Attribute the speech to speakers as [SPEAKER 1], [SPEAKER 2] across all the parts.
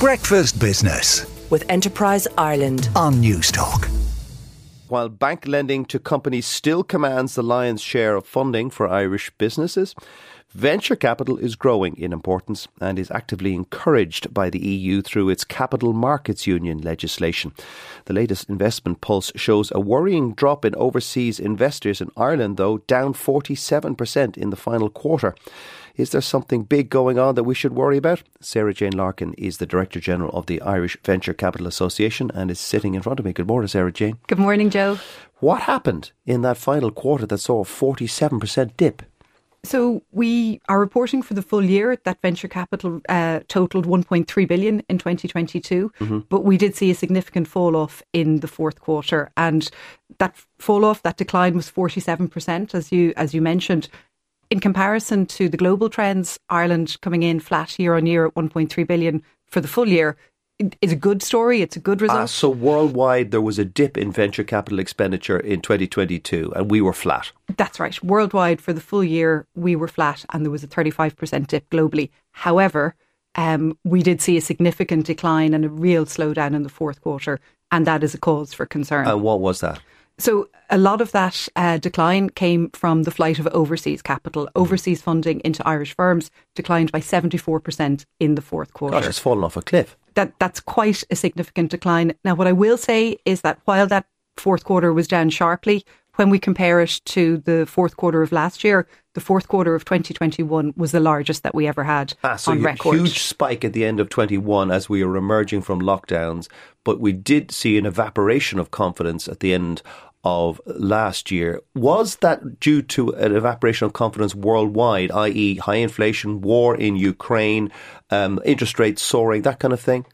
[SPEAKER 1] Breakfast Business
[SPEAKER 2] with Enterprise Ireland
[SPEAKER 1] on Newstalk.
[SPEAKER 3] While bank lending to companies still commands the lion's share of funding for Irish businesses, venture capital is growing in importance and is actively encouraged by the EU through its Capital Markets Union legislation. The latest investment pulse shows a worrying drop in overseas investors in Ireland, though, down 47% in the final quarter. Is there something big going on that we should worry about? Sarah Jane Larkin is the Director General of the Irish Venture Capital Association and is sitting in front of me. Good morning, Sarah Jane.
[SPEAKER 4] Good morning, Joe.
[SPEAKER 3] What happened in that final quarter that saw a 47% dip?
[SPEAKER 4] So we are reporting for the full year that venture capital uh, totaled 1.3 billion in 2022, mm-hmm. but we did see a significant fall off in the fourth quarter, and that fall off, that decline was 47%, as you as you mentioned in comparison to the global trends, Ireland coming in flat year on year at 1.3 billion for the full year is a good story. It's a good result. Uh,
[SPEAKER 3] so worldwide, there was a dip in venture capital expenditure in 2022, and we were flat.
[SPEAKER 4] That's right. Worldwide, for the full year, we were flat, and there was a 35% dip globally. However, um, we did see a significant decline and a real slowdown in the fourth quarter, and that is a cause for concern.
[SPEAKER 3] And what was that?
[SPEAKER 4] So a lot of that uh, decline came from the flight of overseas capital. Mm-hmm. Overseas funding into Irish firms declined by 74% in the fourth quarter.
[SPEAKER 3] Gosh, it's fallen off a cliff.
[SPEAKER 4] That that's quite a significant decline. Now, what I will say is that while that fourth quarter was down sharply, when we compare it to the fourth quarter of last year, the fourth quarter of 2021 was the largest that we ever had
[SPEAKER 3] ah, so
[SPEAKER 4] on record.
[SPEAKER 3] Huge spike at the end of 21 as we were emerging from lockdowns, but we did see an evaporation of confidence at the end of last year. Was that due to an evaporation of confidence worldwide, i.e., high inflation, war in Ukraine, um, interest rates soaring, that kind of thing?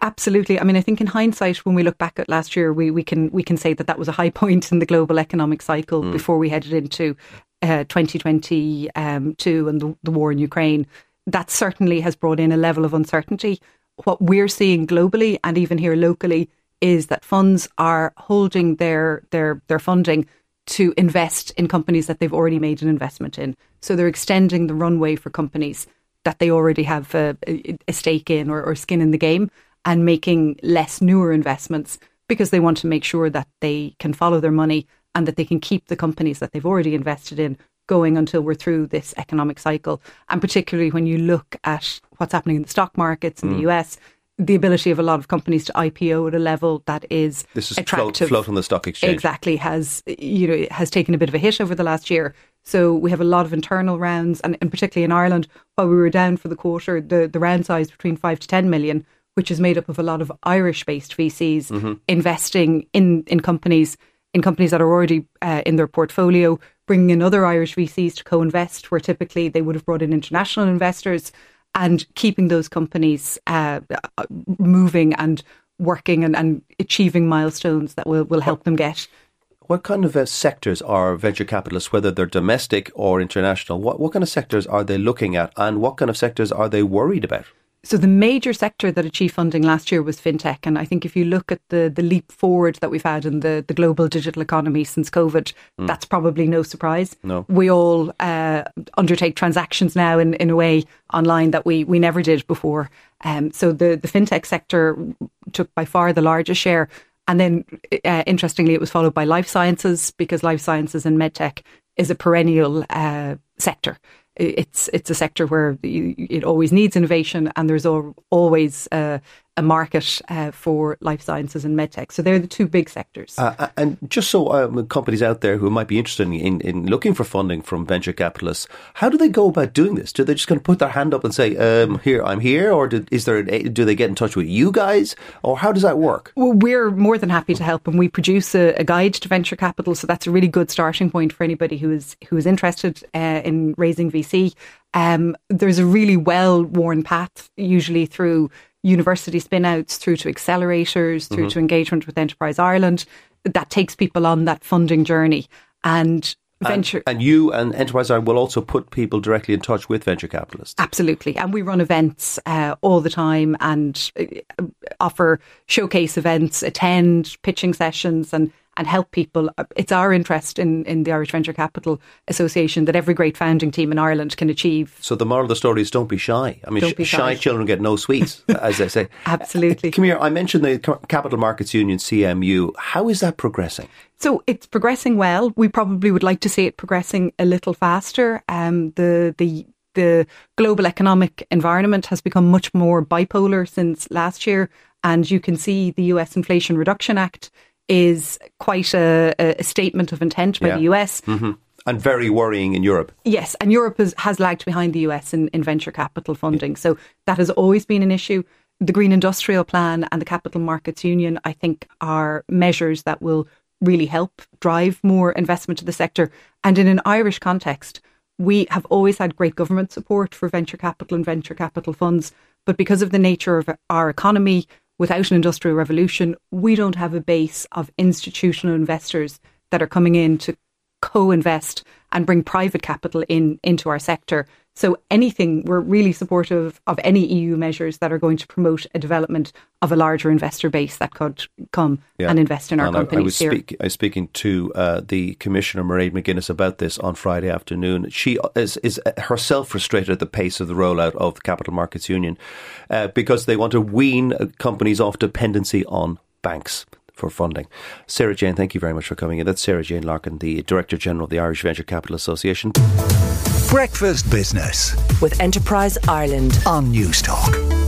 [SPEAKER 4] Absolutely. I mean, I think in hindsight, when we look back at last year, we, we can we can say that that was a high point in the global economic cycle mm. before we headed into uh, 2022 um, and the, the war in Ukraine. That certainly has brought in a level of uncertainty. What we're seeing globally and even here locally is that funds are holding their their their funding to invest in companies that they've already made an investment in. So they're extending the runway for companies that they already have a, a stake in or, or skin in the game and making less newer investments because they want to make sure that they can follow their money and that they can keep the companies that they've already invested in going until we're through this economic cycle. And particularly when you look at what's happening in the stock markets in mm. the US, the ability of a lot of companies to IPO at a level that is
[SPEAKER 3] this is
[SPEAKER 4] attractive.
[SPEAKER 3] Float, float on the stock exchange
[SPEAKER 4] exactly has you know has taken a bit of a hit over the last year. So we have a lot of internal rounds, and, and particularly in Ireland, while we were down for the quarter, the the round size between five to ten million, which is made up of a lot of Irish-based VCs mm-hmm. investing in in companies in companies that are already uh, in their portfolio, bringing in other Irish VCs to co-invest, where typically they would have brought in international investors and keeping those companies uh, moving and working and, and, achieving milestones that will, will help them get.
[SPEAKER 3] What kind of uh, sectors are venture capitalists, whether they're domestic or international? What, what kind of sectors are they looking at and what kind of sectors are they worried about?
[SPEAKER 4] So the major sector that achieved funding last year was fintech, and I think if you look at the the leap forward that we've had in the the global digital economy since COVID, mm. that's probably no surprise.
[SPEAKER 3] No,
[SPEAKER 4] we all uh, undertake transactions now in, in a way online that we we never did before. Um, so the the fintech sector took by far the largest share, and then uh, interestingly, it was followed by life sciences because life sciences and medtech is a perennial uh, sector it's it's a sector where it always needs innovation, and there's always uh, a market uh, for life sciences and medtech. So they're the two big sectors.
[SPEAKER 3] Uh, uh, and just so um, companies out there who might be interested in, in looking for funding from venture capitalists, how do they go about doing this? Do they just kind of put their hand up and say, um, "Here, I'm here," or do, is there? A, do they get in touch with you guys, or how does that work?
[SPEAKER 4] Well, we're more than happy to help, and we produce a, a, guide to venture capital. So that's a really good starting point for anybody who is who is interested uh, in raising VC. Um, there's a really well worn path, usually through university spinouts through to accelerators, through mm-hmm. to engagement with Enterprise Ireland, that takes people on that funding journey. And venture.
[SPEAKER 3] And, and, you and Enterprise Ireland will also put people directly in touch with venture capitalists.
[SPEAKER 4] Absolutely. And we run events uh, all the time and uh, offer showcase events, attend pitching sessions, and and help people. It's our interest in, in the Irish Venture Capital Association that every great founding team in Ireland can achieve.
[SPEAKER 3] So the moral of the story is don't be shy. I mean, sh- shy.
[SPEAKER 4] shy.
[SPEAKER 3] children get no sweets, as they say.
[SPEAKER 4] Absolutely.
[SPEAKER 3] Come here. I mentioned the Capital Markets Union, CMU. How is that progressing?
[SPEAKER 4] So it's progressing well. We probably would like to see it progressing a little faster. Um, the the the global economic environment has become much more bipolar since last year, and you can see the U.S. Inflation Reduction Act is quite a, a statement of intent by
[SPEAKER 3] Yeah.
[SPEAKER 4] the U.S. Mm-hmm.
[SPEAKER 3] And very worrying in Europe.
[SPEAKER 4] Yes, and Europe has, has lagged behind the US in, in venture capital funding. So that has always been an issue. The Green Industrial Plan and the Capital Markets Union, I think, are measures that will really help drive more investment to the sector. And in an Irish context, we have always had great government support for venture capital and venture capital funds. But because of the nature of our economy, without an industrial revolution, we don't have a base of institutional investors that are coming in to co-invest and bring private capital in into our sector. So anything we're really supportive of any EU measures that are going to promote a development of a larger investor base that could come
[SPEAKER 3] Yeah.
[SPEAKER 4] and invest in our
[SPEAKER 3] And I- I,
[SPEAKER 4] companies
[SPEAKER 3] was
[SPEAKER 4] here.
[SPEAKER 3] speak, I was speaking to uh, the Commissioner Mairead McGuinness about this on Friday afternoon. She is, is herself frustrated at the pace of the rollout of the Capital Markets Union uh, because they want to wean uh, companies off dependency on banks for funding. Sarah Jane, thank you very much for coming in. That's Sarah Jane Larkin, the Director General of the Irish Venture Capital Association.
[SPEAKER 1] Breakfast Business
[SPEAKER 2] with Enterprise Ireland.
[SPEAKER 1] on Newstalk.